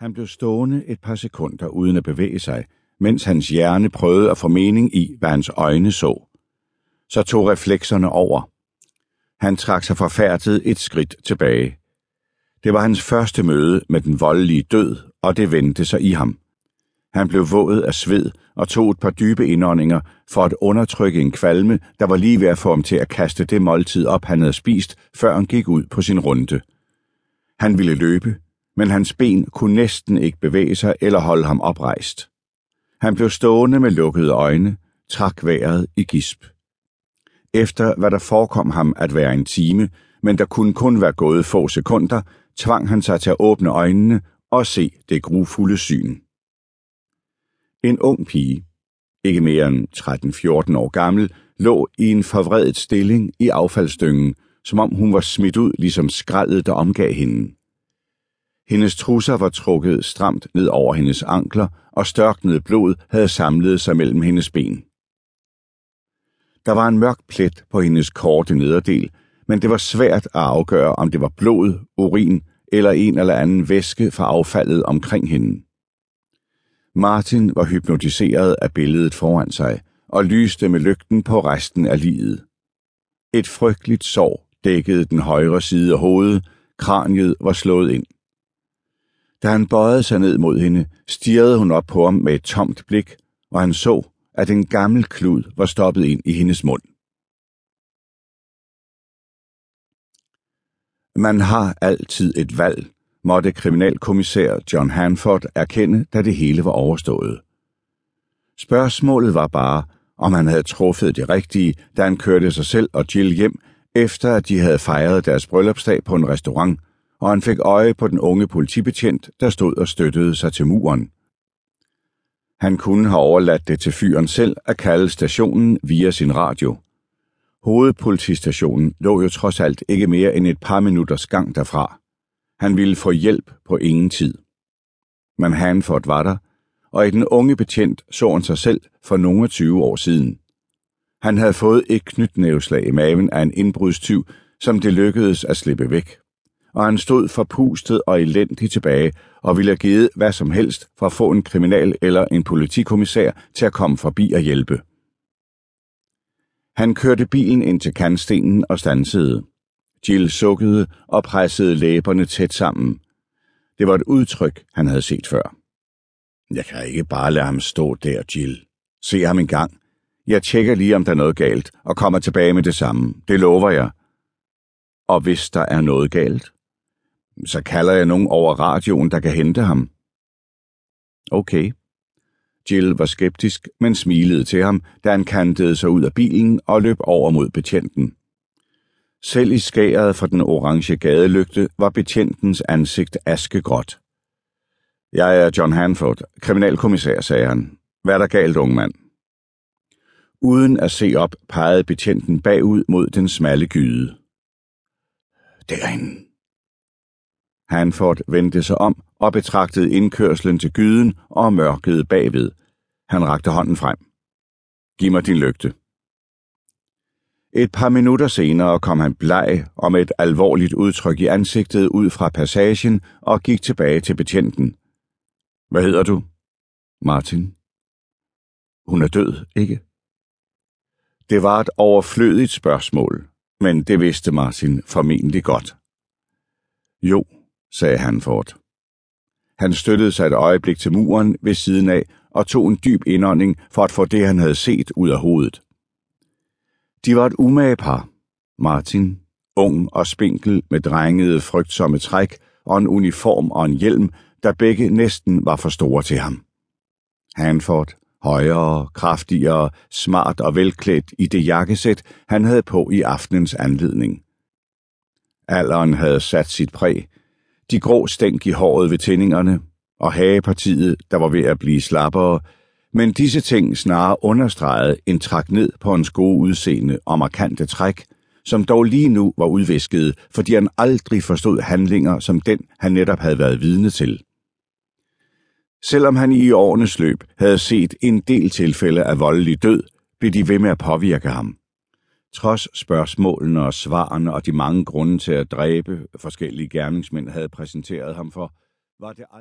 Han blev stående et par sekunder uden at bevæge sig, mens hans hjerne prøvede at få mening i, hvad hans øjne så. Så tog reflekserne over. Han trak sig forfærdet et skridt tilbage. Det var hans første møde med den voldelige død, og det vendte sig i ham. Han blev våget af sved og tog et par dybe indåndinger for at undertrykke en kvalme, der var lige ved at få ham til at kaste det måltid op, han havde spist, før han gik ud på sin runde. Han ville løbe, men hans ben kunne næsten ikke bevæge sig eller holde ham oprejst. Han blev stående med lukkede øjne, trak vejret i gisp. Efter hvad der forekom ham at være en time, men der kunne kun være gået få sekunder, tvang han sig til at åbne øjnene og se det grufulde syn. En ung pige, ikke mere end 13-14 år gammel, lå i en forvredet stilling i affaldsdyngen, som om hun var smidt ud ligesom skraldet, der omgav hende. Hendes trusser var trukket stramt ned over hendes ankler, og størknet blod havde samlet sig mellem hendes ben. Der var en mørk plet på hendes korte nederdel, men det var svært at afgøre, om det var blod, urin eller en eller anden væske fra affaldet omkring hende. Martin var hypnotiseret af billedet foran sig og lyste med lygten på resten af livet. Et frygteligt sår dækkede den højre side af hovedet, kraniet var slået ind. Da han bøjede sig ned mod hende, stirrede hun op på ham med et tomt blik, og han så, at en gammel klud var stoppet ind i hendes mund. Man har altid et valg, måtte kriminalkommissær John Hanford erkende, da det hele var overstået. Spørgsmålet var bare, om han havde truffet det rigtige, da han kørte sig selv og Jill hjem, efter at de havde fejret deres bryllupsdag på en restaurant, og han fik øje på den unge politibetjent, der stod og støttede sig til muren. Han kunne have overladt det til fyren selv at kalde stationen via sin radio. Hovedpolitistationen lå jo trods alt ikke mere end et par minutters gang derfra. Han ville få hjælp på ingen tid. Men Hanford var der, og i den unge betjent så han sig selv for nogle 20 år siden. Han havde fået et knytnæveslag i maven af en indbrudstyv, som det lykkedes at slippe væk. Og han stod forpustet og elendig tilbage og ville have givet hvad som helst for at få en kriminal eller en politikommissær til at komme forbi og hjælpe. Han kørte bilen ind til kantstenen og stansede. Jill sukkede og pressede læberne tæt sammen. Det var et udtryk, han havde set før. Jeg kan ikke bare lade ham stå der, Jill. Se ham en gang. Jeg tjekker lige, om der er noget galt, og kommer tilbage med det samme. Det lover jeg. Og hvis der er noget galt, så kalder jeg nogen over radioen, der kan hente ham. Okay. Jill var skeptisk, men smilede til ham, da han kantede sig ud af bilen og løb over mod betjenten. Selv i skæret fra den orange gadelygte var betjentens ansigt askegråt. Jeg er John Hanford, kriminalkommissær, sagde han. Hvad er der galt, ung mand? Uden at se op, pegede betjenten bagud mod den smalle gyde. Derinde. Hanford vendte sig om og betragtede indkørslen til gyden og mørket bagved. Han rakte hånden frem. Giv mig din lygte. Et par minutter senere kom han bleg og med et alvorligt udtryk i ansigtet ud fra passagen og gik tilbage til betjenten. Hvad hedder du? Martin. Hun er død, ikke? Det var et overflødigt spørgsmål, men det vidste Martin formentlig godt. Jo, sagde Hanford. Han støttede sig et øjeblik til muren ved siden af og tog en dyb indånding for at få det, han havde set, ud af hovedet. De var et umage par. Martin, ung og spinkel med drengede, frygtsomme træk og en uniform og en hjelm, der begge næsten var for store til ham. Hanford, højere, kraftigere, smart og velklædt i det jakkesæt, han havde på i aftenens anledning. Alderen havde sat sit præg. De grå stænk i håret ved tændingerne, og hagepartiet, der var ved at blive slappere, men disse ting snarere understregede en træk ned på hans gode udseende og markante træk, som dog lige nu var udvisket, fordi han aldrig forstod handlinger som den, han netop havde været vidne til. Selvom han i årenes løb havde set en del tilfælde af voldelig død, blev de ved med at påvirke ham. Trods spørgsmålene og svarene og de mange grunde til at dræbe forskellige gerningsmænd havde præsenteret ham for, var det aldrig